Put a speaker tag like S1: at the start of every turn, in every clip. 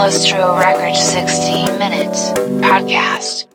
S1: Lustro Record 60 Minutes. Podcast.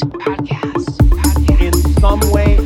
S1: podcast, podcast. In some way